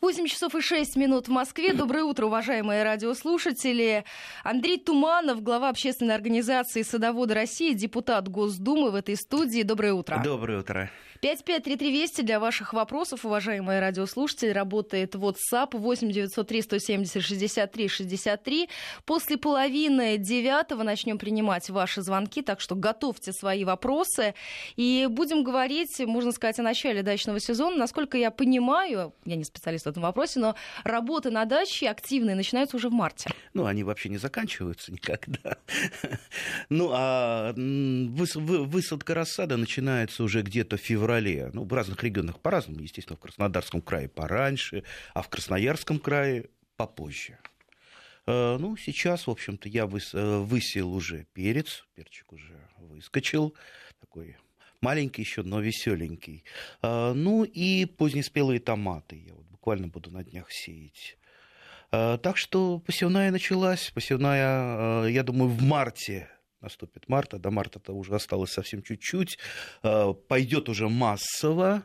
8 часов и 6 минут в Москве. Доброе утро, уважаемые радиослушатели. Андрей Туманов, глава общественной организации «Садоводы России», депутат Госдумы в этой студии. Доброе утро. Доброе утро. 553320 для ваших вопросов, уважаемые радиослушатели. Работает WhatsApp 8 903 170 63 63. После половины девятого начнем принимать ваши звонки, так что готовьте свои вопросы. И будем говорить, можно сказать, о начале дачного сезона. Насколько я понимаю, я не специалист в этом вопросе, но работы на даче активные начинаются уже в марте. Ну, они вообще не заканчиваются никогда. Ну, а высадка рассада начинается уже где-то в феврале. Ну, в разных регионах по-разному. Естественно, в Краснодарском крае пораньше, а в Красноярском крае попозже. Э, ну, сейчас, в общем-то, я э, высел уже перец, перчик уже выскочил, такой маленький еще, но веселенький. Э, ну и позднеспелые томаты. Я вот буквально буду на днях сеять. Так что посевная началась. Посевная, я думаю, в марте наступит март, а до марта-то уже осталось совсем чуть-чуть. Э, Пойдет уже массово.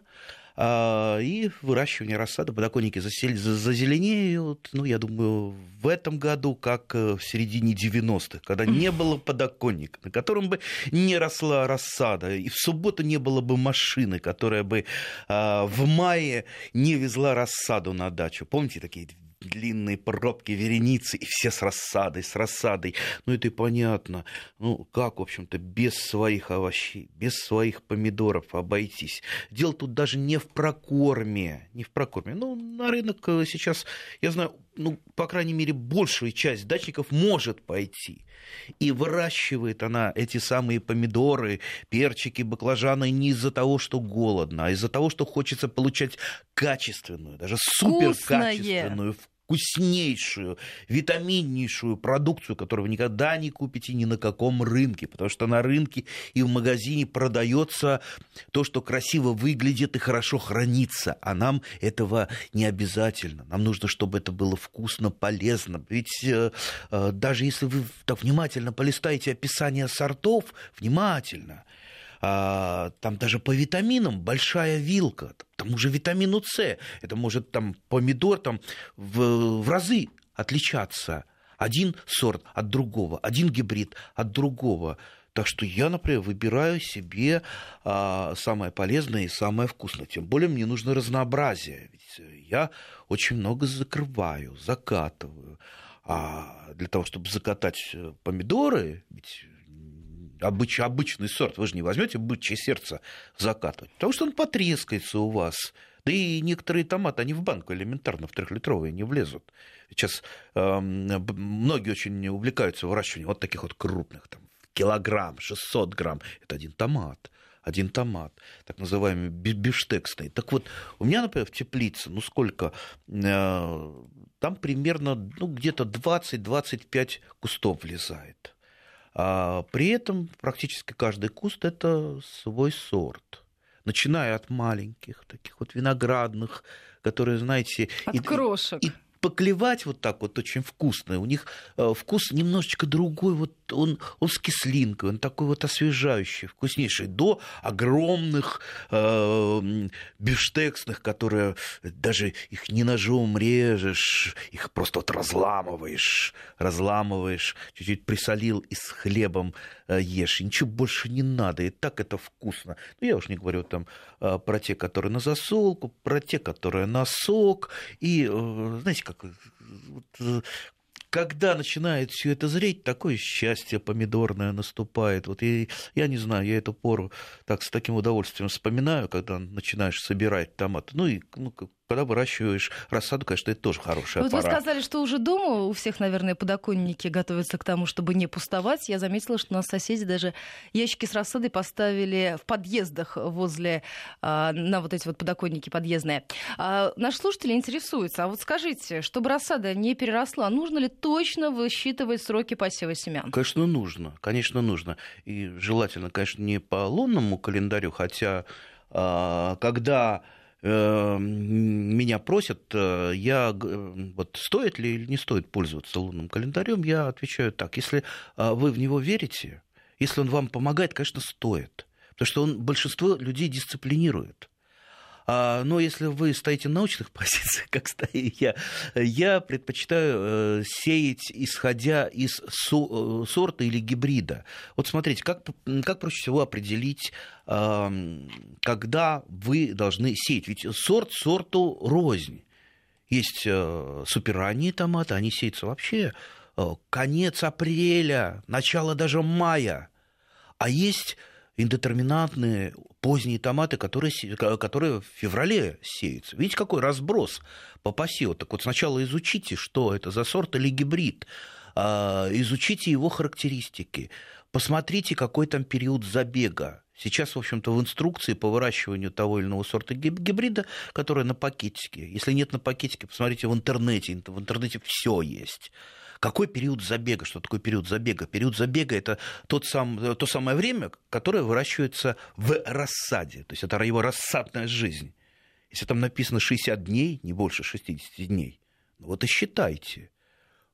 И выращивание рассады, подоконники зазеленеют, ну, я думаю, в этом году, как в середине 90-х, когда не было подоконника, на котором бы не росла рассада, и в субботу не было бы машины, которая бы в мае не везла рассаду на дачу. Помните такие длинные пробки, вереницы, и все с рассадой, с рассадой. Ну, это и понятно. Ну, как, в общем-то, без своих овощей, без своих помидоров обойтись? Дело тут даже не в прокорме, не в прокорме. Ну, на рынок э, сейчас, я знаю, ну, по крайней мере, большая часть дачников может пойти. И выращивает она эти самые помидоры, перчики, баклажаны не из-за того, что голодно, а из-за того, что хочется получать качественную, даже суперкачественную, вкуснейшую, витаминнейшую продукцию, которую вы никогда не купите ни на каком рынке, потому что на рынке и в магазине продается то, что красиво выглядит и хорошо хранится, а нам этого не обязательно. Нам нужно, чтобы это было вкусно, полезно. Ведь э, э, даже если вы так внимательно полистаете описание сортов, внимательно, там даже по витаминам большая вилка, тому же витамину С, это может там помидор там в, в разы отличаться. Один сорт от другого, один гибрид от другого. Так что я, например, выбираю себе а, самое полезное и самое вкусное. Тем более мне нужно разнообразие. Ведь я очень много закрываю, закатываю. А для того, чтобы закатать помидоры, ведь обыч, обычный сорт, вы же не возьмете бычье сердце закатывать, потому что он потрескается у вас. Да и некоторые томаты, они в банку элементарно в трехлитровые не влезут. Сейчас э, многие очень увлекаются выращиванием вот таких вот крупных, там, килограмм, 600 грамм. Это один томат один томат, так называемый биштексный. Так вот, у меня, например, в теплице, ну сколько, э, там примерно, ну где-то 20-25 кустов влезает. А при этом практически каждый куст это свой сорт. Начиная от маленьких, таких вот виноградных, которые, знаете... От и, крошек. И, поклевать вот так вот очень вкусно. У них э, вкус немножечко другой, вот он, он с кислинкой, он такой вот освежающий, вкуснейший, до огромных э, бифштексных, которые даже их не ножом режешь, их просто вот разламываешь, разламываешь, чуть-чуть присолил и с хлебом э, ешь, ничего больше не надо, и так это вкусно. Ну, я уж не говорю там э, про те, которые на засолку, про те, которые на сок, и, знаете, как как вот, э, когда начинает все это зреть, такое счастье помидорное наступает. Вот я, я не знаю, я эту пору так с таким удовольствием вспоминаю, когда начинаешь собирать томаты. Ну и ну, когда выращиваешь рассаду, конечно, это тоже хорошая вот пора. вы сказали, что уже дома у всех, наверное, подоконники готовятся к тому, чтобы не пустовать. Я заметила, что у нас соседи даже ящики с рассадой поставили в подъездах возле, а, на вот эти вот подоконники подъездные. А, наши слушатели интересуются, а вот скажите, чтобы рассада не переросла, нужно ли точно высчитывать сроки посева семян? Конечно, нужно, конечно, нужно. И желательно, конечно, не по лунному календарю, хотя а, когда меня просят, э, я, вот стоит ли или не стоит пользоваться лунным календарем, я отвечаю так. Если вы в него верите, если он вам помогает, конечно, стоит. Потому что он большинство людей дисциплинирует. А, но если вы стоите на научных позициях, как стою я, я предпочитаю э, сеять, исходя из э, сорта или гибрида. Вот смотрите, как, как проще всего определить, э, когда вы должны сеять? Ведь сорт сорту рознь. Есть э, суперранние томаты, они сеются вообще конец апреля, начало даже мая. А есть индетерминантные поздние томаты, которые, которые в феврале сеются. Видите, какой разброс по посеву. Так вот сначала изучите, что это за сорт или гибрид, а, изучите его характеристики, посмотрите, какой там период забега. Сейчас, в общем-то, в инструкции по выращиванию того или иного сорта гибрида, которая на пакетике. Если нет на пакетике, посмотрите в интернете. В интернете все есть. Какой период забега? Что такое период забега? Период забега – это тот сам, то самое время, которое выращивается в рассаде. То есть это его рассадная жизнь. Если там написано 60 дней, не больше 60 дней, ну вот и считайте.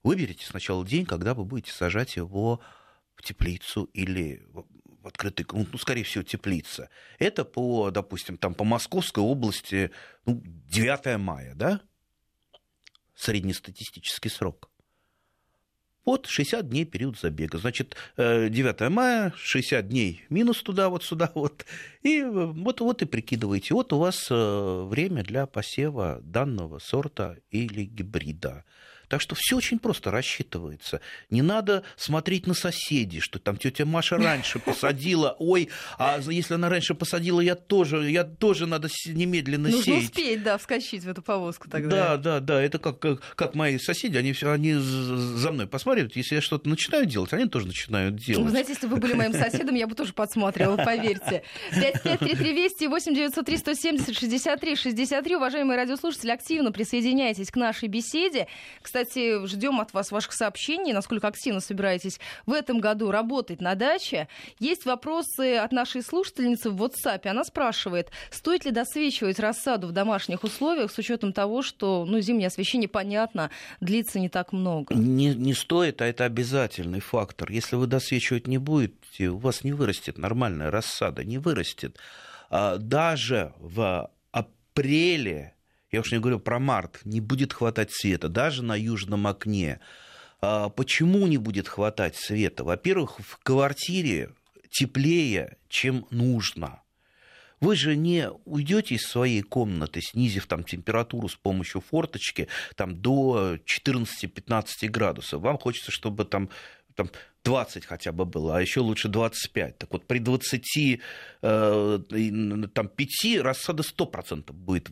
Выберите сначала день, когда вы будете сажать его в теплицу или в открытый, ну, скорее всего, теплица. Это по, допустим, там по Московской области ну, 9 мая, да? Среднестатистический срок. Вот 60 дней период забега. Значит, 9 э, мая, 60 дней минус туда, вот сюда, вот. И вот, вот и прикидываете. Вот у вас э, время для посева данного сорта или гибрида. Так что все очень просто рассчитывается. Не надо смотреть на соседей, что там тетя Маша раньше посадила, ой, а если она раньше посадила, я тоже, я тоже надо немедленно Нужно сеять. успеть, да, вскочить в эту повозку тогда. Да, да, да, это как, как, как мои соседи, они, все, они за мной посмотрят, если я что-то начинаю делать, они тоже начинают делать. Вы знаете, если бы вы были моим соседом, я бы тоже подсматривала, поверьте. 553320 8903 170 63 63. Уважаемые радиослушатели, активно присоединяйтесь к нашей беседе. Кстати, кстати, ждем от вас ваших сообщений, насколько активно собираетесь в этом году работать на даче. Есть вопросы от нашей слушательницы в WhatsApp. Она спрашивает, стоит ли досвечивать рассаду в домашних условиях с учетом того, что ну, зимнее освещение, понятно, длится не так много? Не, не стоит, а это обязательный фактор. Если вы досвечивать не будете, у вас не вырастет нормальная рассада, не вырастет. А даже в апреле я уж не говорю про март, не будет хватать света, даже на южном окне. А почему не будет хватать света? Во-первых, в квартире теплее, чем нужно. Вы же не уйдете из своей комнаты, снизив там температуру с помощью форточки там, до 14-15 градусов. Вам хочется, чтобы там там 20 хотя бы было, а еще лучше 25. Так вот, при 20, э, там, 5 рассада 100% будет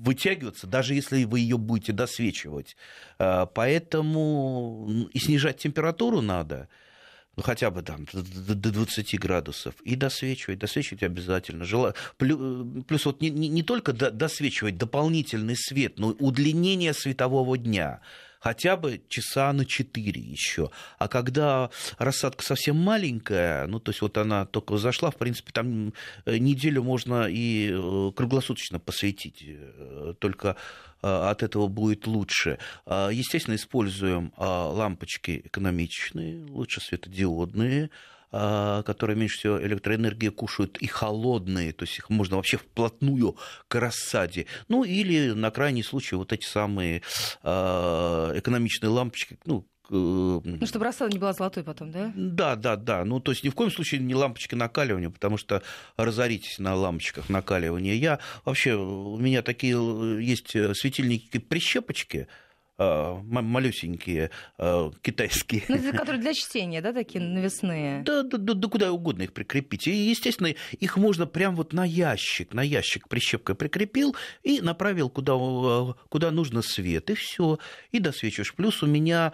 вытягиваться, даже если вы ее будете досвечивать. А, поэтому и снижать температуру надо ну, хотя бы там до 20 градусов, и досвечивать, досвечивать обязательно. Жела... Плюс вот не, не, не только досвечивать дополнительный свет, но и удлинение светового дня хотя бы часа на 4 еще. А когда рассадка совсем маленькая, ну, то есть вот она только зашла, в принципе, там э, неделю можно и э, круглосуточно посвятить, э, только от этого будет лучше. А, естественно, используем а, лампочки экономичные, лучше светодиодные, которые меньше всего электроэнергии кушают, и холодные, то есть их можно вообще вплотную к рассаде. Ну или на крайний случай вот эти самые а, экономичные лампочки, ну, ну, чтобы рассада не была золотой потом, да? Да, да, да. Ну, то есть ни в коем случае не лампочки накаливания, потому что разоритесь на лампочках накаливания. Я вообще, у меня такие э, есть светильники-прищепочки, малюсенькие э, китайские. Ну, это которые для чтения, да, такие навесные? Да, да, да, да куда угодно их прикрепить. И, естественно, их можно прям вот на ящик, на ящик прищепкой прикрепил и направил куда, э, куда нужно свет, и все, и досвечиваешь. Плюс у меня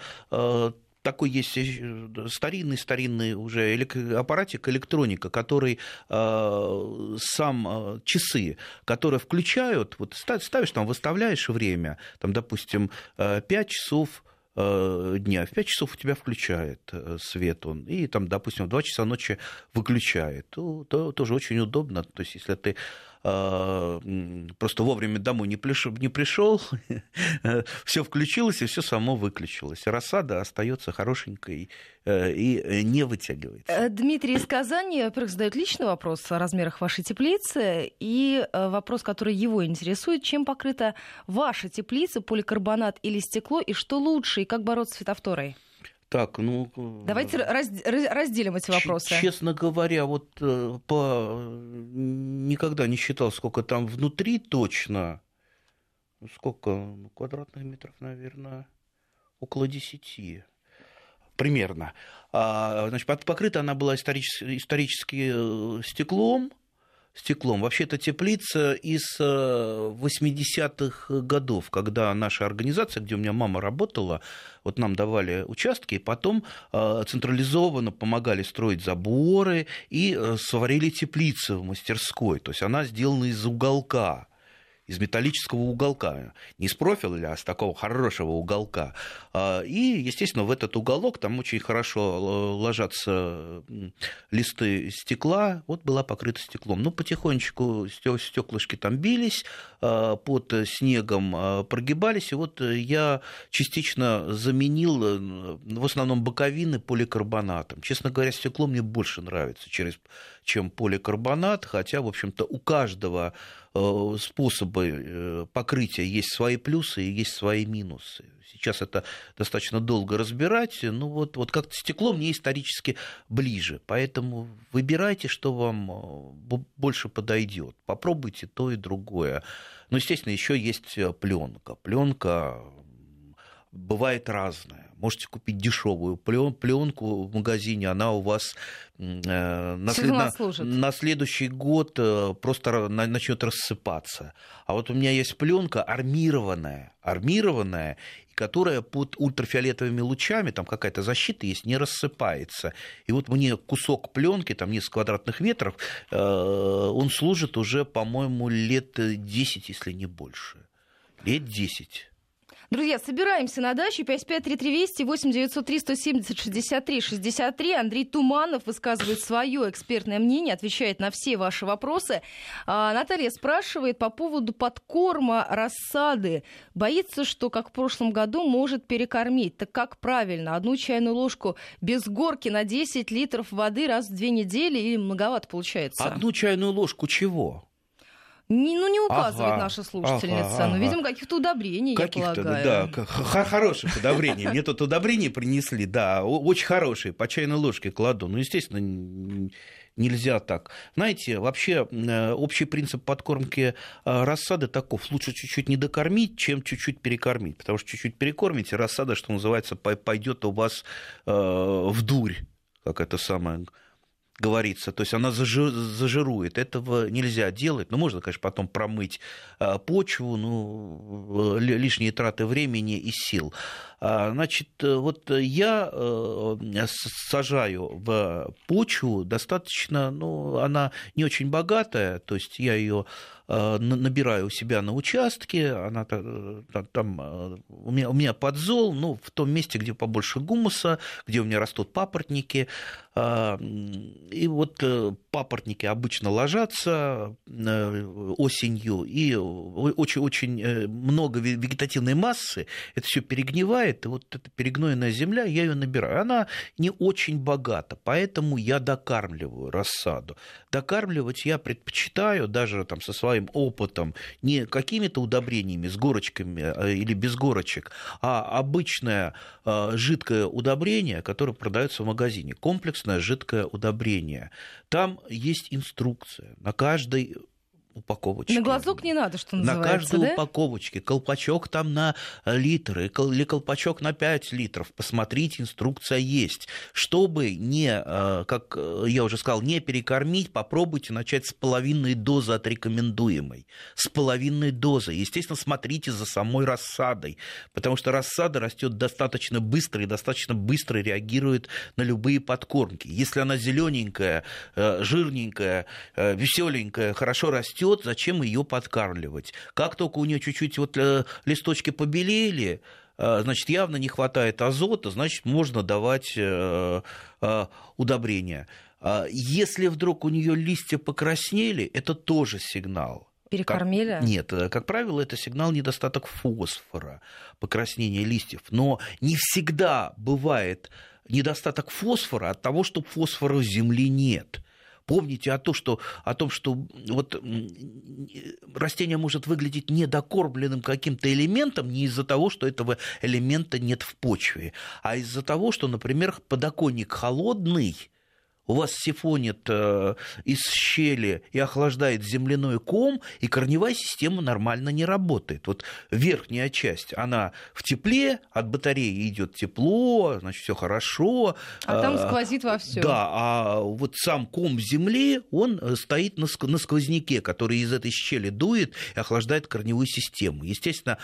такой есть старинный-старинный уже аппаратик электроника, который э, сам э, часы, которые включают, вот ставишь там, выставляешь время, там, допустим, э, 5 часов э, дня. В 5 часов у тебя включает э, свет он, и там, допустим, в 2 часа ночи выключает. То, то тоже очень удобно. То есть, если ты просто вовремя домой не пришел, все включилось и все само выключилось. Рассада остается хорошенькой и не вытягивается. Дмитрий из Казани, во-первых, задает личный вопрос о размерах вашей теплицы и вопрос, который его интересует, чем покрыта ваша теплица, поликарбонат или стекло, и что лучше, и как бороться с фитофторой? Так, ну... Давайте раз, разделим эти вопросы. Честно говоря, вот э, по... никогда не считал, сколько там внутри точно. Сколько? Ну, квадратных метров, наверное, около десяти примерно. А, значит, покрыта она была исторически, исторически э, стеклом, стеклом. Вообще это теплица из 80-х э, годов, когда наша организация, где у меня мама работала, вот нам давали участки, и потом э, централизованно помогали строить заборы и э, сварили теплицы в мастерской. То есть она сделана из уголка из металлического уголка, не из профиля, а с такого хорошего уголка. А, и, естественно, в этот уголок там очень хорошо э, ложатся листы стекла, вот была покрыта стеклом. Ну, потихонечку стеклышки там бились, а, под снегом а, прогибались, и вот я частично заменил э, в основном боковины поликарбонатом. Честно говоря, стекло мне больше нравится, чем поликарбонат, хотя, в общем-то, у каждого способы э, покрытия есть свои плюсы и есть свои минусы. Сейчас это достаточно долго разбирать, но вот, вот как-то стекло мне исторически ближе, поэтому выбирайте, что вам э, больше подойдет. Попробуйте то и другое. Но, естественно, еще есть пленка. Пленка бывает разная. Можете купить дешевую пленку в магазине, она у вас э, на, след... на, на следующий год э, просто начнет рассыпаться. А вот у меня есть пленка армированная, армированная, которая под ультрафиолетовыми лучами, там какая-то защита есть, не рассыпается. И вот мне кусок пленки, там несколько квадратных метров, э, он служит уже, по-моему, лет 10, если не больше. Лет 10. Друзья, собираемся на даче. 553320 8903 170 63 63. Андрей Туманов высказывает свое экспертное мнение, отвечает на все ваши вопросы. А, Наталья спрашивает по поводу подкорма рассады. Боится, что, как в прошлом году, может перекормить. Так как правильно? Одну чайную ложку без горки на 10 литров воды раз в две недели или многовато получается? Одну чайную ложку чего? Не, ну, не указывает ага, наша слушательница. Ага, ага. Ну, видимо, каких-то удобрений, каких-то, я полагаю. Да, хороших удобрений. Мне тут удобрения принесли, да, очень хорошие, по чайной ложке кладу. Ну, естественно, нельзя так. Знаете, вообще э, общий принцип подкормки э, рассады таков. Лучше чуть-чуть не докормить, чем чуть-чуть перекормить. Потому что чуть-чуть перекормите, рассада, что называется, пойдет у вас э, в дурь, как это самое говорится, то есть она зажирует. Этого нельзя делать. Ну, можно, конечно, потом промыть а, почву, ну, лишние траты времени и сил. А, значит, вот я э, сажаю в почву достаточно, ну, она не очень богатая, то есть я ее Э, набираю у себя на участке, она э, там, э, у, меня, у меня подзол, ну, в том месте, где побольше гумуса, где у меня растут папоротники, и вот папоротники обычно ложатся осенью, и очень-очень много вегетативной массы, это все перегнивает, и вот эта перегноенная земля, я ее набираю. Она не очень богата, поэтому я докармливаю рассаду. Докармливать я предпочитаю даже там со своим опытом не какими-то удобрениями с горочками э, или без горочек, а обычное э, жидкое удобрение, которое продается в магазине, комплексное жидкое удобрение. Там есть инструкция на каждой упаковочке. На глазок не надо, что называется, На каждой да? упаковочке. Колпачок там на литр или колпачок на 5 литров. Посмотрите, инструкция есть. Чтобы не, э, как э, я уже сказал, не перекормить, попробуйте начать с половинной дозы от рекомендуемой. С половинной дозы. Естественно, смотрите за самой рассадой, потому что рассада растет достаточно быстро и достаточно быстро реагирует на любые подкормки. Если она зелененькая, э, жирненькая, веселенькая, хорошо растет, растет, зачем ее подкармливать? Как только у нее чуть-чуть вот э, листочки побелели, э, значит, явно не хватает азота, значит, можно давать э, удобрения. А если вдруг у нее листья покраснели, это тоже сигнал. Перекормили? Как, нет, как правило, это сигнал недостаток фосфора, покраснения листьев. Но не всегда бывает недостаток фосфора от того, что фосфора в земле нет. Помните о том, что, о том, что вот растение может выглядеть недокормленным каким-то элементом не из-за того, что этого элемента нет в почве, а из-за того, что, например, подоконник холодный – у вас сифонит э, из щели и охлаждает земляной ком, и корневая система нормально не работает. Вот верхняя часть, она в тепле, от батареи идет тепло, значит, все хорошо. А там э, сквозит во все. Да, а вот сам ком земли, он э, стоит на сквозняке, который из этой щели дует и охлаждает корневую систему. Естественно,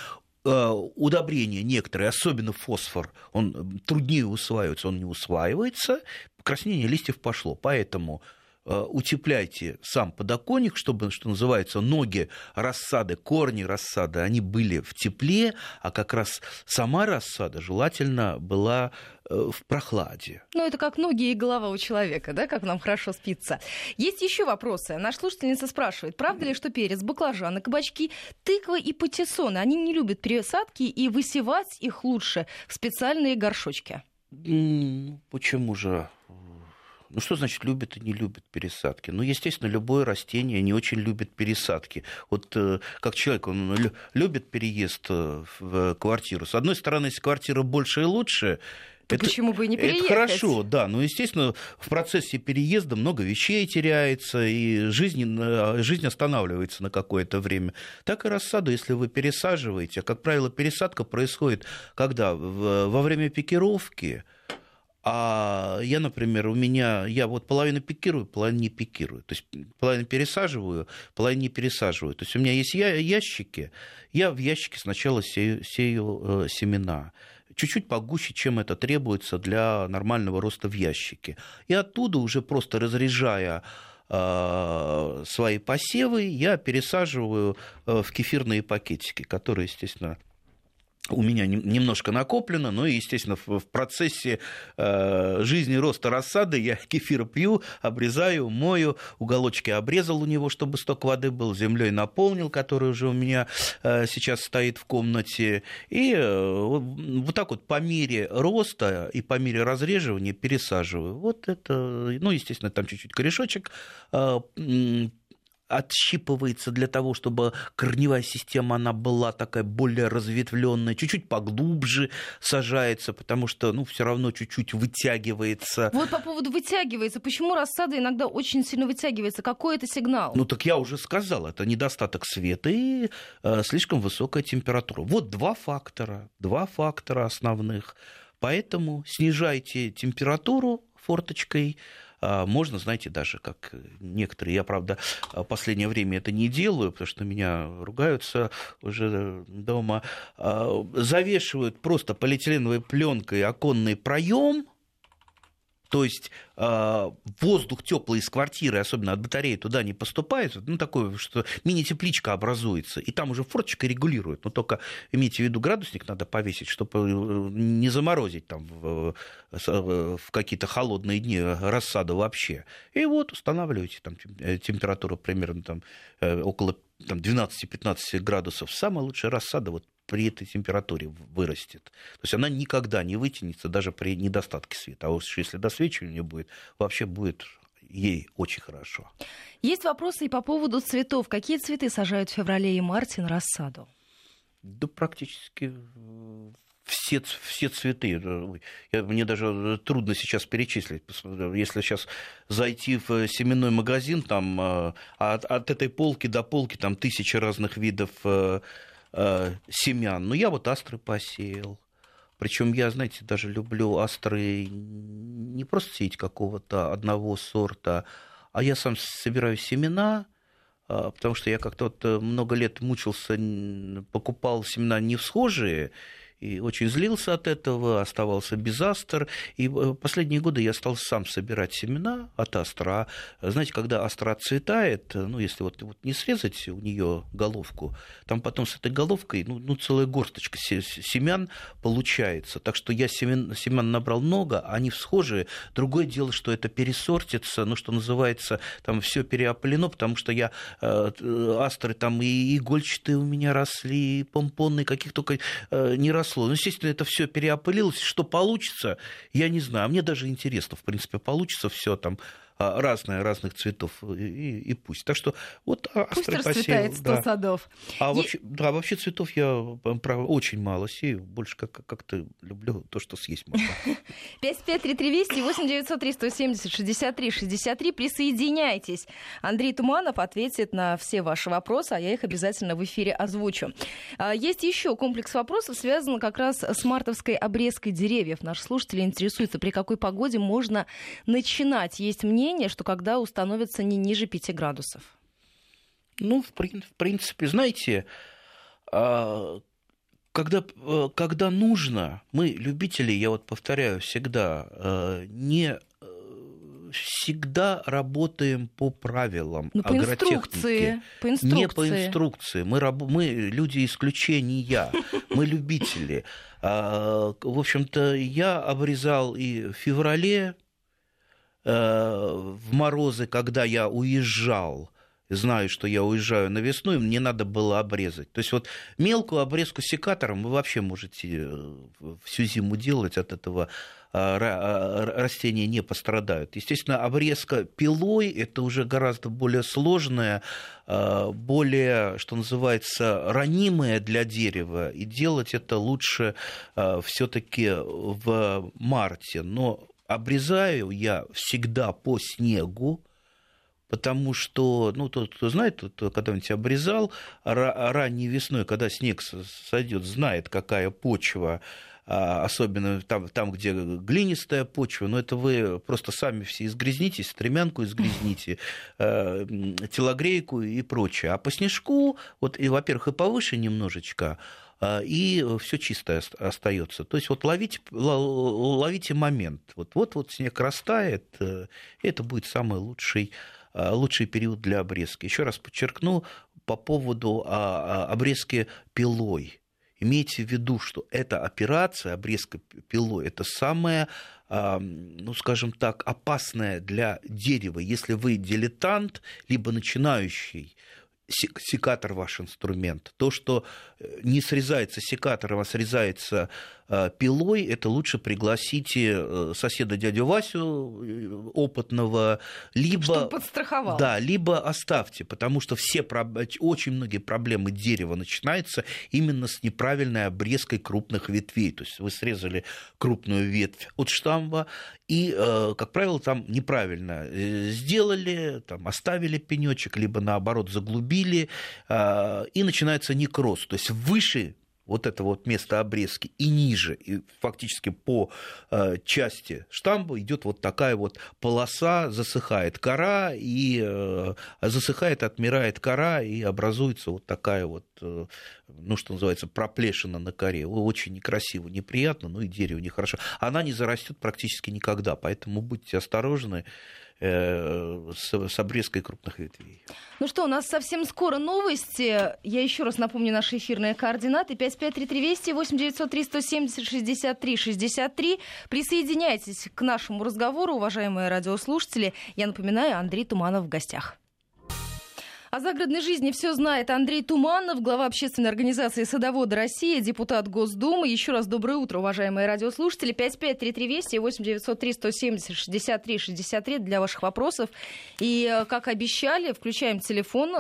удобрения некоторые, особенно фосфор, он труднее усваивается, он не усваивается, покраснение листьев пошло. Поэтому э, утепляйте сам подоконник, чтобы, что называется, ноги рассады, корни рассады, они были в тепле, а как раз сама рассада желательно была Э, в прохладе. Ну, это как ноги и голова у человека, да, как нам хорошо спится. Есть еще вопросы. Наш слушательница спрашивает, правда ли, что перец, баклажаны, кабачки, тыквы и патиссоны, они не любят пересадки и высевать их лучше в специальные горшочки? Почему же? Ну, что значит любит и не любит пересадки? Ну, естественно, любое растение не очень любит пересадки. Вот э, как человек, он любит переезд э, в квартиру. С одной стороны, если квартира больше и лучше, то это, почему бы и не переехать? Это хорошо, да. Но, естественно, в процессе переезда много вещей теряется, и жизнь, э, жизнь останавливается на какое-то время. Так и рассаду, если вы пересаживаете. Как правило, пересадка происходит когда? Во время пикировки. А я, например, у меня, я вот половину пикирую, половину не пикирую. То есть половину пересаживаю, половину не пересаживаю. То есть у меня есть ящики, я в ящике сначала сею, сею э, семена чуть-чуть погуще, чем это требуется для нормального роста в ящике. И оттуда уже просто разряжая э, свои посевы, я пересаживаю э, в кефирные пакетики, которые, естественно, у меня немножко накоплено, но, естественно, в процессе э, жизни роста рассады я кефир пью, обрезаю, мою, уголочки обрезал у него, чтобы сток воды был, землей наполнил, который уже у меня э, сейчас стоит в комнате, и э, вот так вот по мере роста и по мере разреживания пересаживаю. Вот это, ну, естественно, там чуть-чуть корешочек отщипывается для того, чтобы корневая система она была такая более разветвленная, чуть-чуть поглубже сажается, потому что ну, все равно чуть-чуть вытягивается. Вот по поводу вытягивается. Почему рассада иногда очень сильно вытягивается? Какой это сигнал? Ну так я уже сказал, это недостаток света и э, слишком высокая температура. Вот два фактора, два фактора основных. Поэтому снижайте температуру форточкой, можно, знаете, даже как некоторые, я, правда, в последнее время это не делаю, потому что меня ругаются уже дома, а, завешивают просто полиэтиленовой пленкой оконный проем, то есть э, воздух теплый из квартиры, особенно от батареи, туда не поступает, ну, такое, что мини-тепличка образуется, и там уже форточка регулирует. Но только имейте в виду, градусник надо повесить, чтобы э, не заморозить там в, в какие-то холодные дни рассаду вообще. И вот устанавливаете там э, температуру примерно там, э, около там, 12-15 градусов. Самая лучшая рассада вот при этой температуре вырастет. То есть она никогда не вытянется даже при недостатке света. А вот если досвечивания будет, вообще будет ей очень хорошо. Есть вопросы и по поводу цветов. Какие цветы сажают в феврале и марте на рассаду? Да практически все, все цветы. Я, мне даже трудно сейчас перечислить. Если сейчас зайти в семенной магазин, там от, от этой полки до полки там тысячи разных видов э, э, семян. Но я вот астры посеял. Причем я, знаете, даже люблю астры не просто сеять какого-то одного сорта, а я сам собираю семена, а, потому что я как-то вот много лет мучился, покупал семена не всхожие, и очень злился от этого, оставался без астр. И э, последние годы я стал сам собирать семена от астра. А, знаете, когда астра отцветает, ну, если вот, вот не срезать у нее головку, там потом с этой головкой ну, ну, целая горсточка семян получается. Так что я семян, семян набрал много, они всхожие. Другое дело, что это пересортится, ну, что называется, там все переопылено, потому что я э, астры там и игольчатые у меня росли, и помпонные, каких только э, не росли Ну, естественно, это все переопылилось. Что получится, я не знаю. Мне даже интересно, в принципе, получится все там а, разное, разных цветов, и, и пусть. Так что вот Пусть расцветает сто да. садов. А и... вообще, да, вообще цветов я право, очень мало сею, больше как- как-то люблю то, что съесть можно. 553320 8903 170 63 63. Присоединяйтесь. Андрей Туманов ответит на все ваши вопросы, а я их обязательно в эфире озвучу. А, есть еще комплекс вопросов, связан как раз с мартовской обрезкой деревьев. Наши слушатели интересуются, при какой погоде можно начинать. Есть мнение мнение, что когда установится не ниже 5 градусов? Ну, в, в принципе, знаете, а, когда, э, когда нужно, мы, любители, я вот повторяю всегда, э, не э, всегда работаем по правилам ну, по инструкции, по инструкции. Не по инструкции. Мы, раб... мы люди исключения, мы любители. А, в общем-то, я обрезал и в феврале, в морозы, когда я уезжал, знаю, что я уезжаю на весну, и мне надо было обрезать. То есть вот мелкую обрезку секатором вы вообще можете э, всю зиму делать от этого э, растения не пострадают. Естественно, обрезка пилой – это уже гораздо более сложная, более, что называется, ранимая для дерева, и делать это лучше все таки в марте. Но обрезаю я всегда по снегу, потому что, ну, тот, кто знает, тот, когда-нибудь обрезал, ранней весной, когда снег сойдет, знает, какая почва, а, особенно там, там, где глинистая почва, но это вы просто сами все изгрязнитесь, стремянку изгрязните, э, телогрейку и прочее. А по снежку, вот, и, во-первых, и повыше немножечко, и все чистое остается. То есть вот ловите, ловите момент. Вот, вот, вот снег растает, э, это будет самый лучший, а, лучший период для обрезки. Еще раз подчеркну по поводу а, обрезки пилой. Имейте в виду, что эта операция, обрезка пилой, это самая, ну, скажем так, опасная для дерева. Если вы дилетант, либо начинающий, секатор ваш инструмент. То, что э, не срезается секатором, а срезается пилой, это лучше пригласите э, соседа дядю Васю э, опытного, либо... Чтобы подстраховал. Да, либо оставьте, потому что все, очень многие проблемы дерева начинаются именно с неправильной обрезкой крупных ветвей. То есть вы срезали крупную ветвь от штамба, и, как правило, там неправильно сделали, там, оставили пенечек, либо наоборот заглубили, и начинается некроз. То есть выше вот это вот место обрезки и ниже, и фактически по э, части штамба идет вот такая вот полоса, засыхает кора, и э, засыхает, отмирает кора, и образуется вот такая вот, э, ну, что называется, проплешина на коре. Очень некрасиво, неприятно, ну и дерево нехорошо. Она не зарастет практически никогда, поэтому будьте осторожны. Э, с, обрезкой крупных ветвей. Ну что, у нас совсем скоро новости. Я еще раз напомню наши эфирные координаты. 553320 8903 170 63 63. Присоединяйтесь к нашему разговору, уважаемые радиослушатели. Я напоминаю, Андрей Туманов в гостях. О загородной жизни все знает Андрей Туманов, глава общественной организации «Садоводы России», депутат Госдумы. Еще раз доброе утро, уважаемые радиослушатели. 553320 и 8903 170 63 63 для ваших вопросов. И, э, как обещали, включаем телефон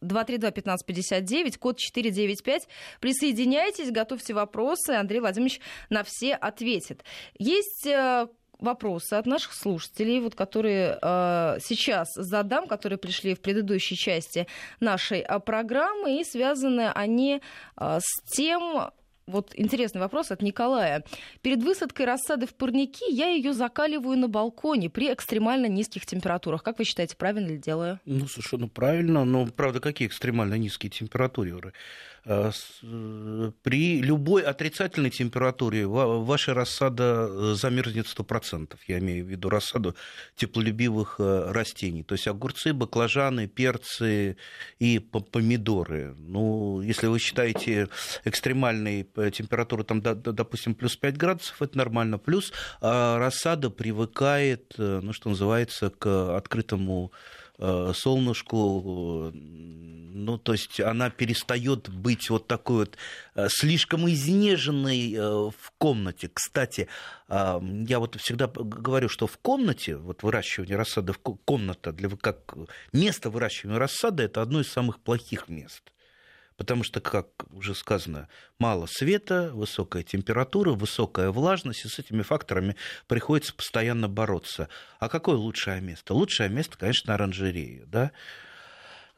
232 1559, код 495. Присоединяйтесь, готовьте вопросы. Андрей Владимирович на все ответит. Есть э, вопросы от наших слушателей, вот, которые э, сейчас задам, которые пришли в предыдущей части нашей э, программы, и связаны они э, с тем, Вот интересный вопрос от Николая. Перед высадкой рассады в парники я ее закаливаю на балконе при экстремально низких температурах. Как вы считаете, правильно ли делаю? Ну, совершенно правильно. Но, правда, какие экстремально низкие температуры? Э, э, при любой отрицательной температуре ваша рассада э, замерзнет 100%. Я имею в виду рассаду теплолюбивых растений. То есть огурцы, баклажаны, перцы и помидоры. Ну, если вы считаете экстремальной температуру, там, допустим, плюс 5 градусов, это нормально. Плюс рассада привыкает, ну, что называется, к открытому солнышку, ну, то есть она перестает быть вот такой вот э, слишком изнеженной э, в комнате. Кстати, я вот всегда говорю, что в комнате, вот выращивание рассады, комната для как место выращивания рассады, это одно из самых плохих мест потому что, как уже сказано, мало света, высокая температура, высокая влажность, и с этими факторами приходится постоянно бороться. А какое лучшее место? Лучшее место, конечно, оранжерея, да?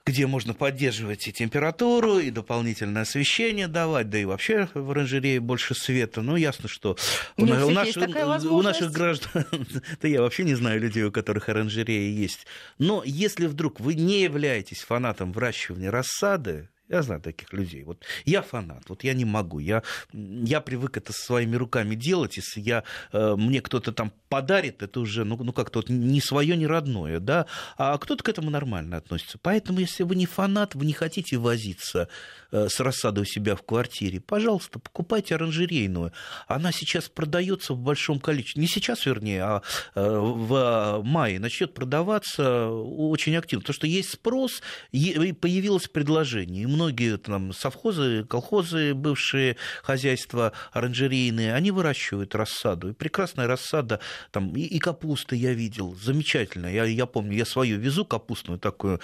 где можно поддерживать и температуру, и дополнительное освещение давать, да и вообще в оранжерее больше света. Ну, ясно, что у, Нет, у, наш, у наших граждан, да я вообще не знаю людей, у которых оранжереи есть. Но если вдруг вы не являетесь фанатом выращивания рассады, я знаю таких людей. Вот я фанат, вот я не могу. Я, я привык это своими руками делать. Если я, э, мне кто-то там подарит, это уже ну, ну как-то вот не свое, не родное, да, а кто-то к этому нормально относится. Поэтому, если вы не фанат, вы не хотите возиться э, с рассадой у себя в квартире, пожалуйста, покупайте оранжерейную. Она сейчас продается в большом количестве. Не сейчас, вернее, а э, в мае начнет продаваться очень активно. Потому что есть спрос, и появилось предложение многие там совхозы, колхозы, бывшие хозяйства оранжерейные, они выращивают рассаду. И прекрасная рассада, там и, и капуста я видел, замечательная. Я, я помню, я свою везу капустную такую,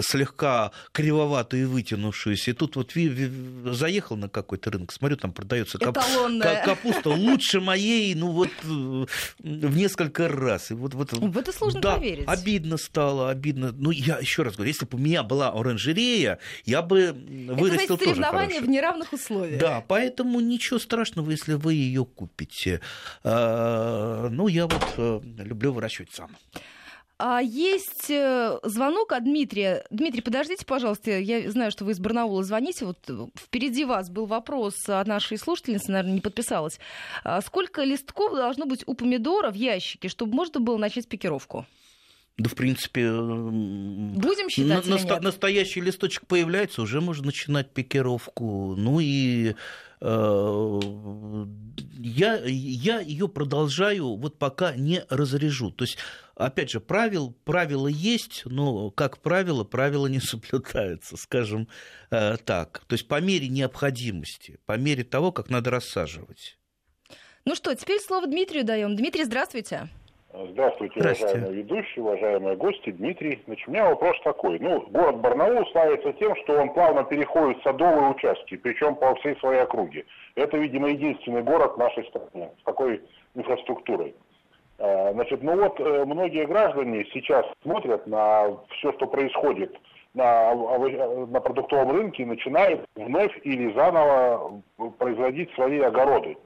слегка кривоватую и вытянувшуюся. И тут вот заехал на какой-то рынок, смотрю, там продается кап... капуста лучше моей, ну вот в несколько раз. И вот, вот, в это сложно да, поверить. Обидно стало, обидно. Ну, я еще раз говорю, если бы у меня была оранжерея, я бы вырастил это, тоже соревнования в неравных условиях. Да, поэтому ничего страшного, если вы ее купите. А, ну, я вот э, люблю выращивать сам. А есть э, звонок от Дмитрия. Дмитрий, подождите, пожалуйста, я знаю, что вы из Барнаула звоните. Вот э, впереди вас был вопрос от нашей слушательницы, наверное, не подписалась. А сколько листков должно быть у помидора в ящике, чтобы можно было начать пикировку? Да, в принципе, будем считать. На, на, настоящий листочек появляется, уже можно начинать пикировку. Ну и э, я, я ее продолжаю, вот пока не разрежу. То есть, опять же, правил, правила есть, но, как правило, правила не соблюдаются, скажем э, так. То есть, по мере необходимости, по мере того, как надо рассаживать. Ну что, теперь слово Дмитрию даем. Дмитрий, здравствуйте. Здравствуйте, уважаемые ведущие, уважаемые гости, Дмитрий. Значит, у меня вопрос такой. Ну, город Барнаул славится тем, что он плавно переходит в садовые участки, причем по всей своей округе. Это, видимо, единственный город в нашей стране с такой инфраструктурой. А, значит, ну вот э, многие граждане сейчас смотрят на все, что происходит на, на продуктовом рынке и начинают вновь или заново производить свои огороды.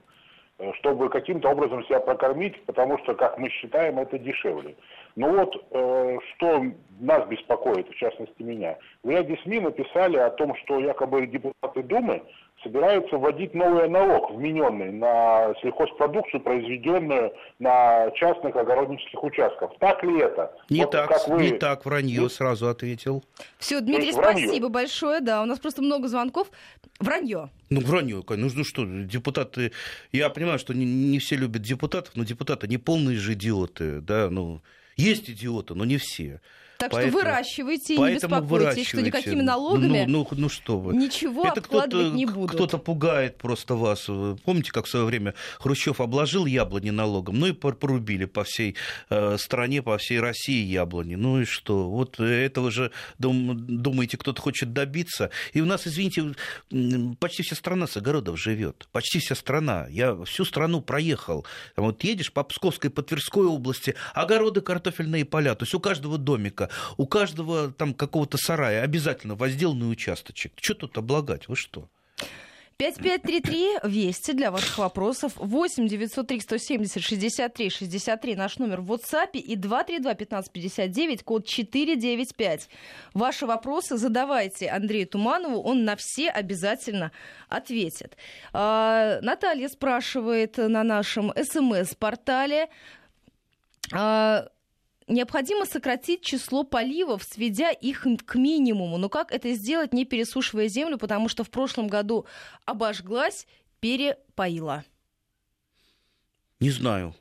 Э, чтобы каким-то образом себя прокормить, потому что, как мы считаем, это дешевле. Ну вот, э, что нас беспокоит, в частности меня. В ряде СМИ написали о том, что якобы депутаты Думы собираются вводить новый налог, вмененный на сельхозпродукцию, произведенную на частных огороднических участках. Так ли это? Не вот так, как вы... не так, вранье Вы... сразу ответил. Все, Дмитрий, спасибо большое. Да, у нас просто много звонков. Вранье. Ну, вранье, ну, ну что, депутаты... Я понимаю, что не, не все любят депутатов, но депутаты не полные же идиоты, да, ну... Есть идиоты, но не все. Так поэтому, что выращивайте и не беспокойтесь, что никакими налогами ну, ну, ну, что вы. ничего Это обкладывать не будут. Кто-то пугает просто вас. Помните, как в свое время Хрущев обложил яблони налогом? Ну и порубили по всей э, стране, по всей России яблони. Ну и что? Вот этого же, дум, думаете, кто-то хочет добиться. И у нас, извините, почти вся страна с огородов живет. Почти вся страна. Я всю страну проехал. Вот едешь по Псковской, по Тверской области, огороды, картофельные поля. То есть у каждого домика у каждого там какого-то сарая обязательно возделанный участочек. Что тут облагать? Вы что? 5533 Вести для ваших вопросов. 8 903 170 63 63 наш номер в WhatsApp и 232 1559 код 495. Ваши вопросы задавайте Андрею Туманову, он на все обязательно ответит. А, Наталья спрашивает на нашем СМС-портале. А, необходимо сократить число поливов, сведя их к минимуму. Но как это сделать, не пересушивая землю, потому что в прошлом году обожглась, перепоила? Не знаю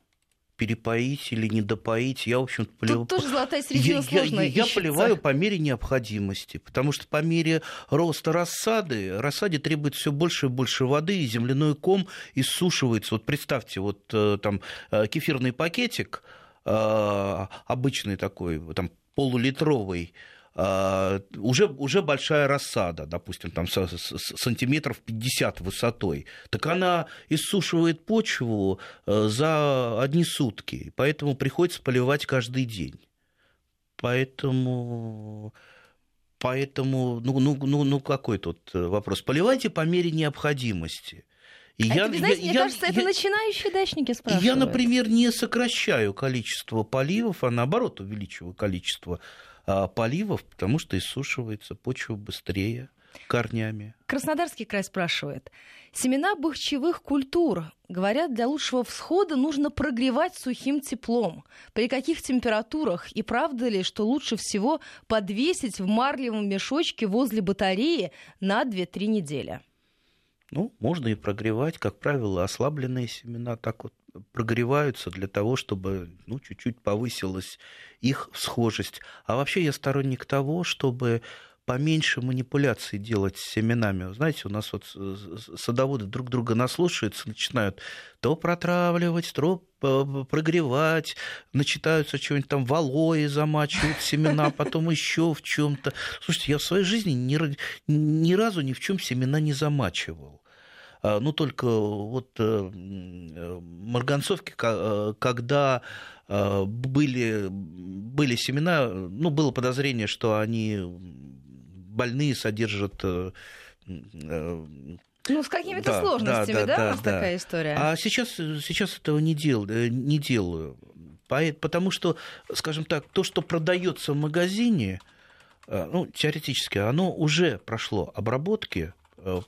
перепоить или не допоить. Я, в общем поливаю... Тут тоже золотая середина я, сложная Я, я поливаю по мере необходимости, потому что по мере роста рассады, рассаде требует все больше и больше воды, и земляной ком иссушивается. Вот представьте, вот э, там э, кефирный пакетик, обычный такой, там, полулитровый, Uh, уже, уже большая рассада, допустим, там сантиметров 50 высотой, так она иссушивает почву uh, за одни сутки, поэтому приходится поливать каждый день. Поэтому, поэтому ну, ну, ну, ну какой тут вопрос? Поливайте по мере необходимости. И а я, это, знаете, я, мне я, кажется, я, это начинающие дачники спрашивают. Я, например, не сокращаю количество поливов, а наоборот увеличиваю количество а, поливов, потому что иссушивается почва быстрее корнями. Краснодарский край спрашивает. Семена бахчевых культур, говорят, для лучшего всхода нужно прогревать сухим теплом. При каких температурах? И правда ли, что лучше всего подвесить в марлевом мешочке возле батареи на 2-3 недели? Ну, можно и прогревать. Как правило, ослабленные семена так вот прогреваются для того, чтобы ну, чуть-чуть повысилась их схожесть. А вообще я сторонник того, чтобы поменьше манипуляций делать с семенами. Знаете, у нас вот садоводы друг друга наслушаются, начинают то протравливать, то прогревать, начитаются что-нибудь там валой замачивают семена, потом еще в чем-то. Слушайте, я в своей жизни ни, ни разу ни в чем семена не замачивал. А, ну, только вот э, марганцовки, э, когда э, были, были семена, ну, было подозрение, что они больные содержат ну, с какими-то да, сложностями, да, да, да, у вас да. такая история? А сейчас, сейчас этого не, дел, не делаю. Потому что, скажем так, то, что продается в магазине, ну, теоретически, оно уже прошло обработки,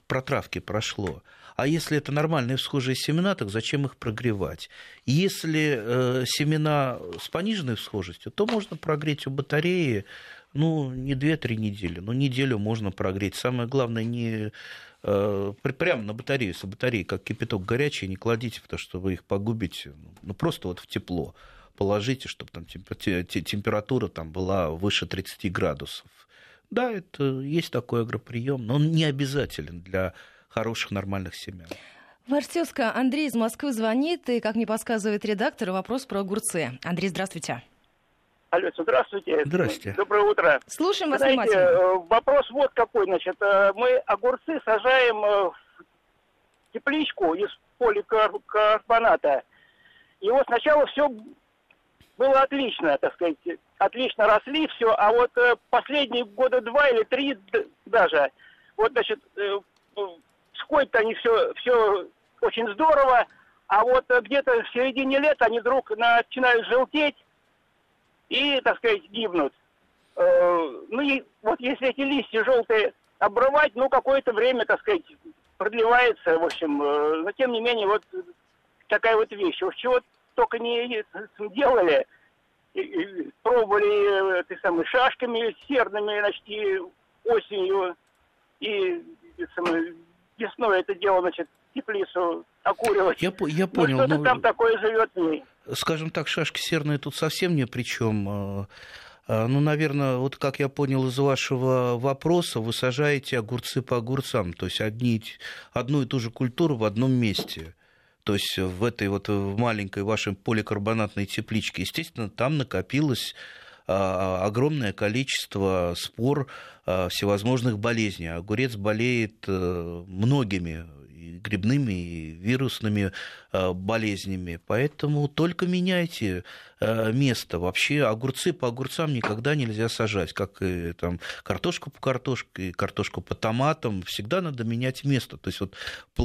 протравки прошло. А если это нормальные всхожие семена, так зачем их прогревать? Если э, семена с пониженной всхожестью, то можно прогреть у батареи ну, не 2-3 недели, но неделю можно прогреть. Самое главное, не э, прямо на батарею, если батареи как кипяток горячий, не кладите, потому что вы их погубите, ну, просто вот в тепло положите, чтобы там температура там была выше 30 градусов. Да, это есть такой агроприем, но он не обязателен для хороших, нормальных семян. Варсевска, Андрей из Москвы звонит, и, как мне подсказывает редактор, вопрос про огурцы. Андрей, здравствуйте. Алло, здравствуйте. Здравствуйте. Доброе утро. Слушаем вас Знаете, внимательно. Э, вопрос вот какой. Значит, э, мы огурцы сажаем э, в тепличку из поликарбоната. И вот сначала все было отлично, так сказать, отлично росли все, а вот последние года два или три даже, вот, значит, сходят они все, все очень здорово, а вот где-то в середине лета они вдруг начинают желтеть и, так сказать, гибнут. Э, ну и вот если эти листья желтые обрывать, ну какое-то время, так сказать, продлевается, в общем, э, но тем не менее вот такая вот вещь. Уж чего только не делали, пробовали ты самые шашками серными, значит, и осенью, и самое, весной это дело, значит, теплицу окуривать. Я, я понял. Ну, что-то ну, там такое живет в ней. Скажем так, шашки серные тут совсем ни при чем. А, а, ну, наверное, вот как я понял из вашего вопроса, вы сажаете огурцы по огурцам, то есть одни, одну и ту же культуру в одном месте. То есть в этой вот в маленькой вашей поликарбонатной тепличке, естественно, там накопилось огромное количество спор всевозможных болезней. Огурец болеет э, многими и грибными, и вирусными болезнями. Поэтому только меняйте место. Вообще огурцы по огурцам никогда нельзя сажать, как и там, картошку по картошке, картошку по томатам. Всегда надо менять место. То есть вот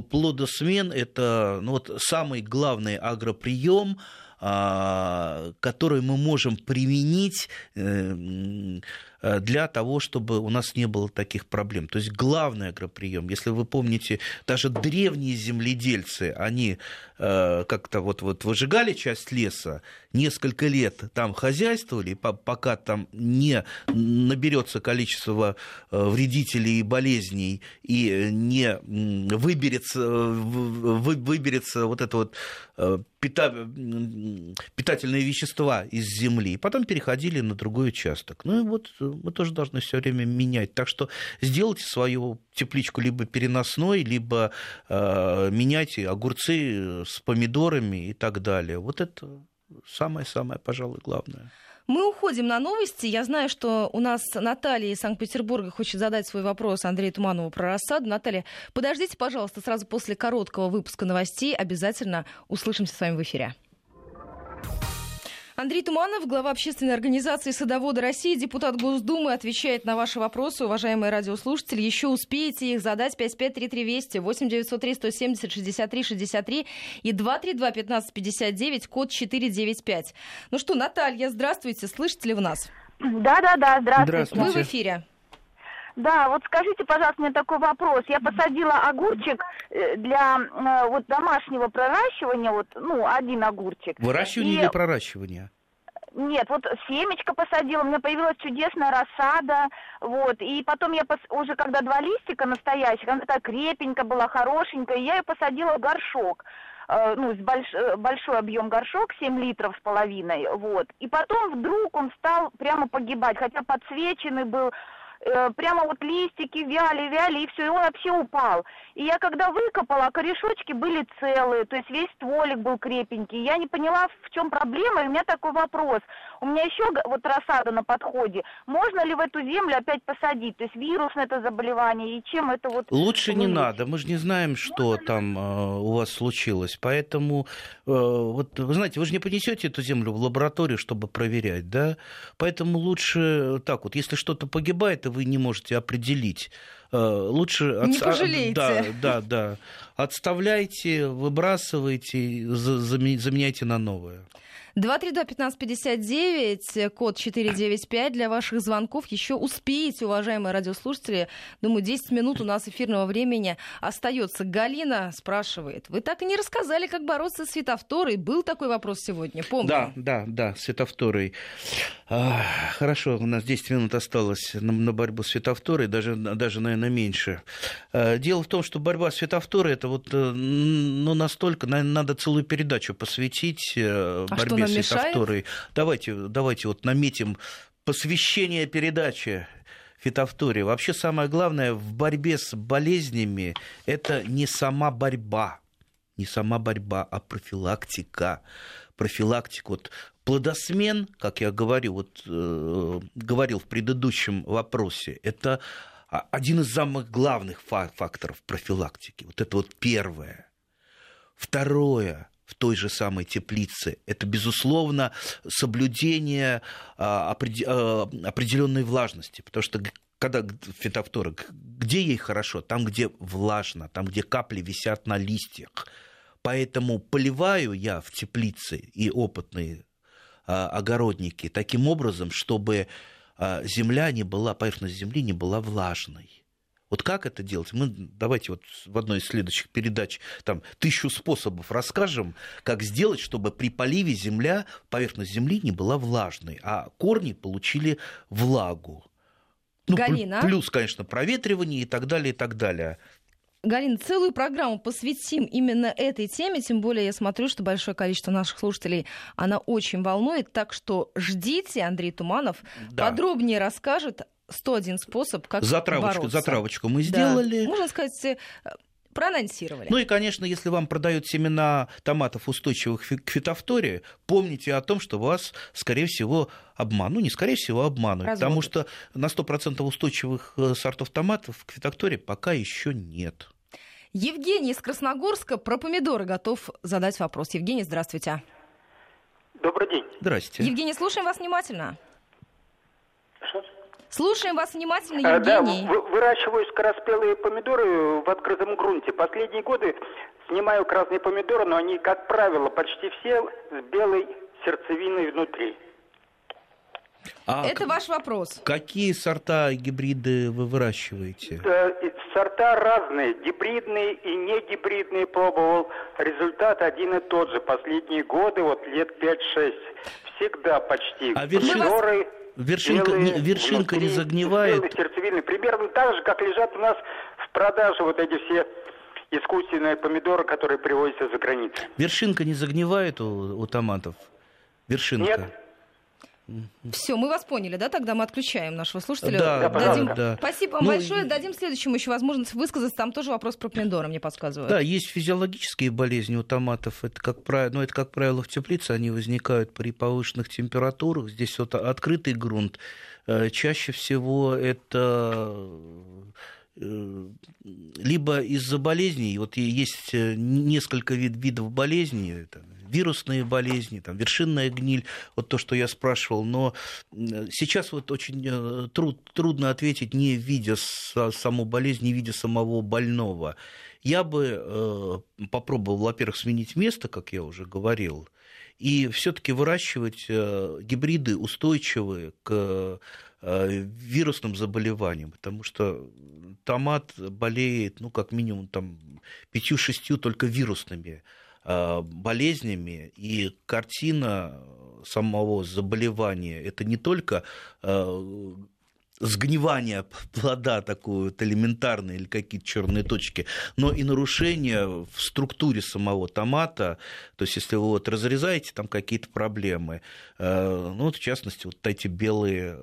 плодосмен – это ну, вот самый главный агроприем, а, который мы можем применить Э, для того, чтобы у нас не было таких проблем. То есть главный агроприем, если вы помните, даже древние земледельцы, они э, как-то вот, вот выжигали часть леса, несколько лет там хозяйствовали, пока там не наберется количество э, вредителей и болезней и не выберется, выберется вот это вот питательные вещества из земли, и потом переходили на другой участок. Ну и вот мы тоже должны все время менять. Так что сделайте свою тепличку либо переносной, либо э, меняйте огурцы с помидорами и так далее. Вот это самое-самое, пожалуй, главное. Мы уходим на новости. Я знаю, что у нас Наталья из Санкт-Петербурга хочет задать свой вопрос Андрею Туманову про рассаду. Наталья, подождите, пожалуйста, сразу после короткого выпуска новостей обязательно услышимся с вами в эфире. Андрей Туманов, глава общественной организации «Садоводы России», депутат Госдумы, отвечает на ваши вопросы, уважаемые радиослушатели. Еще успеете их задать 5533 Вести, 8 903 170 63 63 и 232 15 59, код 495. Ну что, Наталья, здравствуйте, слышите ли вы нас? Да-да-да, здравствуйте. здравствуйте. Вы в эфире. Да, вот скажите, пожалуйста, мне такой вопрос. Я посадила огурчик э, для э, вот домашнего проращивания, вот, ну, один огурчик. Выращивание и... или проращивание? Нет, вот семечко посадила, у меня появилась чудесная рассада, вот, и потом я пос... уже, когда два листика настоящих, она такая крепенькая была, хорошенькая, я ее посадила в горшок э, ну, больш, большой объем горшок, 7 литров с половиной, вот. И потом вдруг он стал прямо погибать, хотя подсвеченный был, прямо вот листики вяли, вяли, и все, и он вообще упал. И я когда выкопала, корешочки были целые, то есть весь стволик был крепенький. Я не поняла, в чем проблема, и у меня такой вопрос. У меня еще вот рассада на подходе. Можно ли в эту землю опять посадить? То есть вирусное это заболевание, и чем это вот... Лучше не надо, мы же не знаем, что там э, у вас случилось. Поэтому, э, вот вы знаете, вы же не понесете эту землю в лабораторию, чтобы проверять, да? Поэтому лучше так вот, если что-то погибает, это вы не можете определить. Э, лучше... Не от... пожалеете. Да, да, да. Отставляйте, выбрасывайте, заменяйте на новое. 232-1559, код 495 для ваших звонков. Еще успеете, уважаемые радиослушатели. Думаю, 10 минут у нас эфирного времени остается. Галина спрашивает, вы так и не рассказали, как бороться с светофторой. Был такой вопрос сегодня, помню. Да, да, да, светофторой. А, хорошо, у нас 10 минут осталось на, на борьбу с светофторой, даже, даже, наверное, меньше. А, дело в том, что борьба с светофторой, это вот, э, ну, настолько, наверное, надо целую передачу посвятить э, а борьбе с фитофторой. Давайте, давайте вот наметим посвящение передачи фитофтории. Вообще самое главное в борьбе с болезнями – это не сама борьба, не сама борьба, а профилактика. Профилактика. Вот плодосмен, как я говорю, вот, э, говорил в предыдущем вопросе, это один из самых главных факторов профилактики. Вот это вот первое. Второе в той же самой теплице. Это, безусловно, соблюдение а, а, определенной влажности, потому что когда фитофтора, где ей хорошо? Там, где влажно, там, где капли висят на листьях. Поэтому поливаю я в теплице и опытные а, огородники таким образом, чтобы земля не была, поверхность земли не была влажной. Вот как это делать? Мы давайте вот в одной из следующих передач там тысячу способов расскажем, как сделать, чтобы при поливе земля, поверхность земли не была влажной, а корни получили влагу. Ну, Галина. Плюс, конечно, проветривание и так далее, и так далее. Галина, целую программу посвятим именно этой теме, тем более я смотрю, что большое количество наших слушателей она очень волнует, так что ждите, Андрей Туманов да. подробнее расскажет 101 способ, как затравочку, бороться. Затравочку мы сделали. Да. Можно сказать, э, проанонсировали. Ну и, конечно, если вам продают семена томатов устойчивых к фитофтории, помните о том, что вас, скорее всего, обманут. Ну, не скорее всего, обманут. Разводят. Потому что на 100% устойчивых э, сортов томатов к фитофтории пока еще нет. Евгений из Красногорска про помидоры готов задать вопрос. Евгений, здравствуйте. Добрый день. Здрасте. Евгений, слушаем вас внимательно. Слушаем вас внимательно, Евгений. А, да, выращиваю скороспелые помидоры в открытом грунте. Последние годы снимаю красные помидоры, но они, как правило, почти все с белой сердцевиной внутри. А Это ваш вопрос. Какие сорта гибриды вы выращиваете? Да, сорта разные, гибридные и не гибридные пробовал. Результат один и тот же. Последние годы, вот лет 5-6, всегда почти. А вершин... Вершинка, белые, вершинка внутри, не загнивает? Сердцевины. Примерно так же, как лежат у нас в продаже вот эти все искусственные помидоры, которые привозятся за границу. Вершинка не загнивает у, у томатов? Вершинка? Нет. Все, мы вас поняли, да? Тогда мы отключаем нашего слушателя. Да, Дадим... да. Спасибо вам ну, большое. Дадим следующему еще возможность высказаться. Там тоже вопрос про помидоры, мне подсказывают. Да, есть физиологические болезни у томатов. Это, как правило, ну, это, как правило, в теплице. Они возникают при повышенных температурах. Здесь вот открытый грунт. Э, чаще всего это э, либо из-за болезней, вот есть э, несколько вид, видов болезней, это вирусные болезни, там, вершинная гниль, вот то, что я спрашивал, но сейчас вот очень э, труд, трудно ответить, не видя саму болезнь, не видя самого больного. Я бы э, попробовал, во-первых, сменить место, как я уже говорил, и все-таки выращивать э, гибриды устойчивые к вирусным заболеваниям, потому что томат болеет, ну, как минимум, там, пятью-шестью только вирусными Э, болезнями, и картина самого заболевания это не только э, сгнивание плода такое вот элементарное или какие-то черные точки, но и нарушение в структуре самого томата. То есть, если вы вот разрезаете, там какие-то проблемы. Э, ну, вот в частности, вот эти белые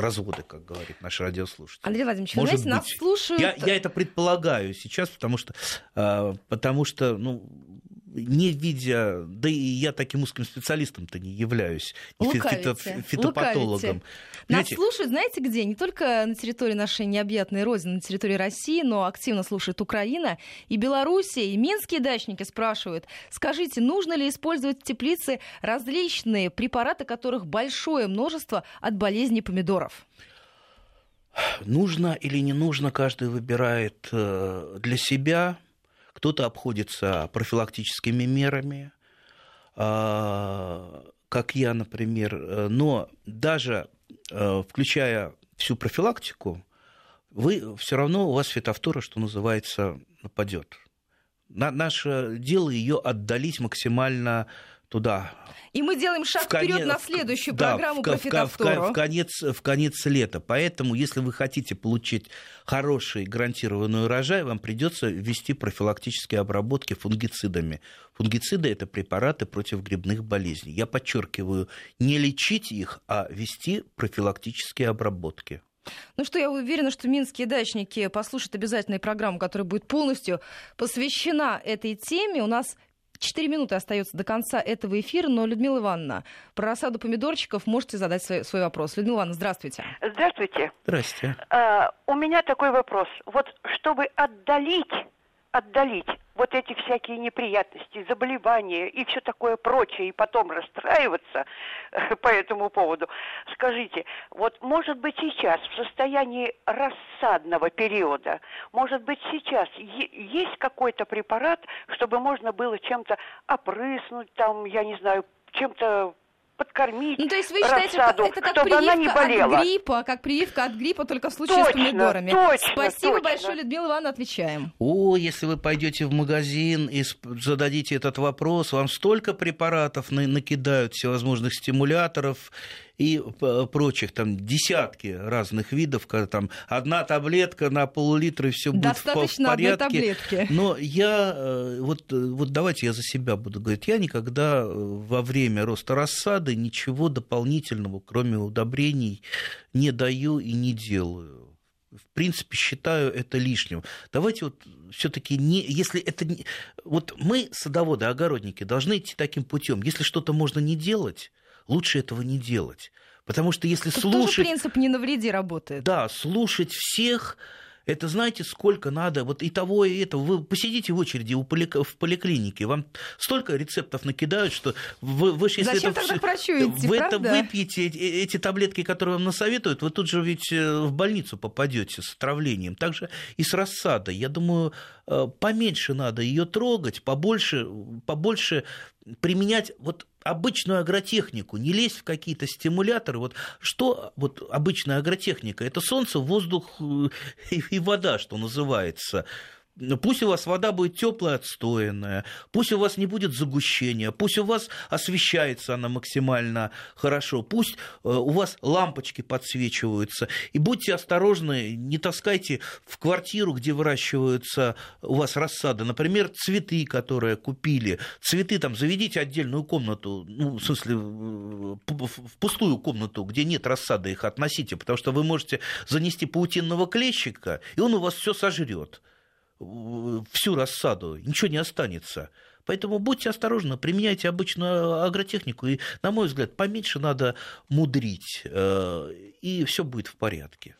разводы, как говорит наш радиослушатель. Андрей Владимирович, Может знаете, быть, нас слушают... Я, я это предполагаю сейчас, потому что, а, потому что ну, не видя, да и я таким узким специалистом-то не являюсь, лукавите, фитопатологом. Лукавите. Нас слушают, знаете где? Не только на территории нашей необъятной родины, на территории России, но активно слушает Украина и Белоруссия. И минские дачники спрашивают, скажите, нужно ли использовать в теплице различные препараты, которых большое множество от болезни помидоров? Нужно или не нужно, каждый выбирает э, для себя – кто-то обходится профилактическими мерами, а, как я, например. Но даже э, включая всю профилактику, вы все равно у вас фитофтора, что называется, нападет. наше дело ее отдалить максимально туда. И мы делаем шаг вперед на следующую да, программу в, про фитофтору. В, в, конец, в конец лета. Поэтому, если вы хотите получить хороший гарантированный урожай, вам придется ввести профилактические обработки фунгицидами. Фунгициды – это препараты против грибных болезней. Я подчеркиваю, не лечить их, а вести профилактические обработки. Ну что, я уверена, что минские дачники послушают обязательно программу, которая будет полностью посвящена этой теме. У нас Четыре минуты остается до конца этого эфира, но, Людмила Ивановна, про рассаду помидорчиков можете задать свой, свой вопрос. Людмила Ивановна, здравствуйте. Здравствуйте. Здравствуйте. А, у меня такой вопрос. Вот чтобы отдалить отдалить вот эти всякие неприятности, заболевания и все такое прочее, и потом расстраиваться по этому поводу. Скажите, вот может быть сейчас в состоянии рассадного периода, может быть сейчас есть какой-то препарат, чтобы можно было чем-то опрыснуть, там, я не знаю, чем-то подкормить Ну, то есть вы считаете, рассаду, это как чтобы она не болела. от гриппа, как прививка от гриппа, только в случае точно, с помидорами. Точно, Спасибо точно. большое, Людмила Ивановна, отвечаем. О, если вы пойдете в магазин и зададите этот вопрос, вам столько препаратов накидают, всевозможных стимуляторов и прочих, там десятки разных видов, когда там одна таблетка на пол-литра, и все будет в, в порядке. таблетки. Но я, э, вот, э, вот давайте я за себя буду говорить, я никогда э, во время роста рассады ничего дополнительного, кроме удобрений, не даю и не делаю в принципе, считаю это лишним. Давайте вот все-таки не, если это не, вот мы садоводы, огородники должны идти таким путем. Если что-то можно не делать, лучше этого не делать. Потому что если Тут слушать... Тоже принцип «не навреди» работает. Да, слушать всех Это знаете, сколько надо, вот и того, и этого. Вы посидите в очереди у поли, в поликлинике, вам столько рецептов накидают, что вы, вы если Зачем это, тогда все, вы это выпьете, эти, эти таблетки, которые вам насоветуют, вы тут же ведь э, в больницу попадете с отравлением. Также и с рассадой. Я думаю, э, поменьше надо ее трогать, побольше, побольше применять вот обычную агротехнику, не лезть в какие-то стимуляторы. Вот что вот обычная агротехника? Это солнце, воздух э, и, и вода, что называется. Пусть у вас вода будет теплая, отстоянная, пусть у вас не будет загущения, пусть у вас освещается она максимально хорошо, пусть э, у вас лампочки подсвечиваются. И будьте осторожны, не таскайте в квартиру, где выращиваются у вас рассады, например, цветы, которые купили. Цветы там заведите отдельную комнату, ну, в смысле, в пустую комнату, где нет рассады, их относите, потому что вы можете занести паутинного клещика, и он у вас все сожрет всю рассаду, ничего не останется. Поэтому будьте осторожны, применяйте обычную агротехнику. И, на мой взгляд, поменьше надо мудрить, э, и все будет в порядке.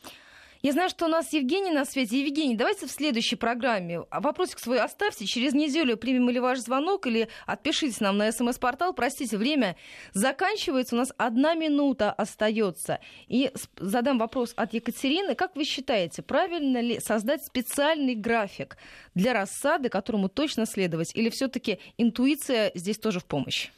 Я знаю, что у нас Евгений на свете. Евгений, давайте в следующей программе вопросик свой оставьте. Через неделю примем или ваш звонок, или отпишитесь нам на смс-портал. Простите, время заканчивается. У нас одна минута остается. И задам вопрос от Екатерины. Как вы считаете, правильно ли создать специальный график для рассады, которому точно следовать? Или все-таки интуиция здесь тоже в помощь?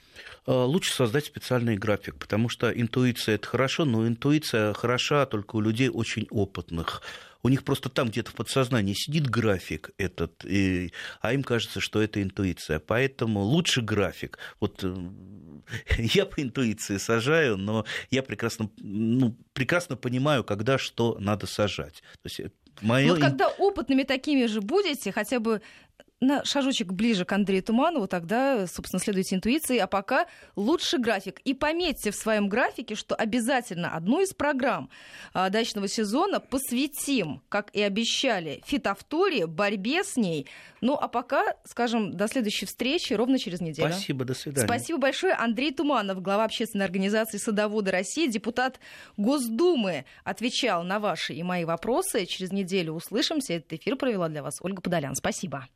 Э, лучше создать специальный график, потому что интуиция это хорошо, но интуиция хороша только у людей очень опытных. У них просто там где-то в подсознании сидит график этот, и, а им кажется, что это интуиция. Поэтому лучше график. Вот э, я по интуиции сажаю, но я прекрасно, ну, прекрасно понимаю, когда что надо сажать. То есть Моё... Вот когда опытными такими же будете, хотя бы на шажочек ближе к Андрею Туманову, тогда, собственно, следуйте интуиции. А пока лучший график. И пометьте в своем графике, что обязательно одну из программ а, дачного сезона посвятим, как и обещали, фитофтории, борьбе с ней. Ну, а пока, скажем, до следующей встречи ровно через неделю. Спасибо, до свидания. Спасибо большое. Андрей Туманов, глава общественной организации «Садоводы России», депутат Госдумы, отвечал на ваши и мои вопросы. Через неделю услышимся. Этот эфир провела для вас Ольга Подолян. Спасибо.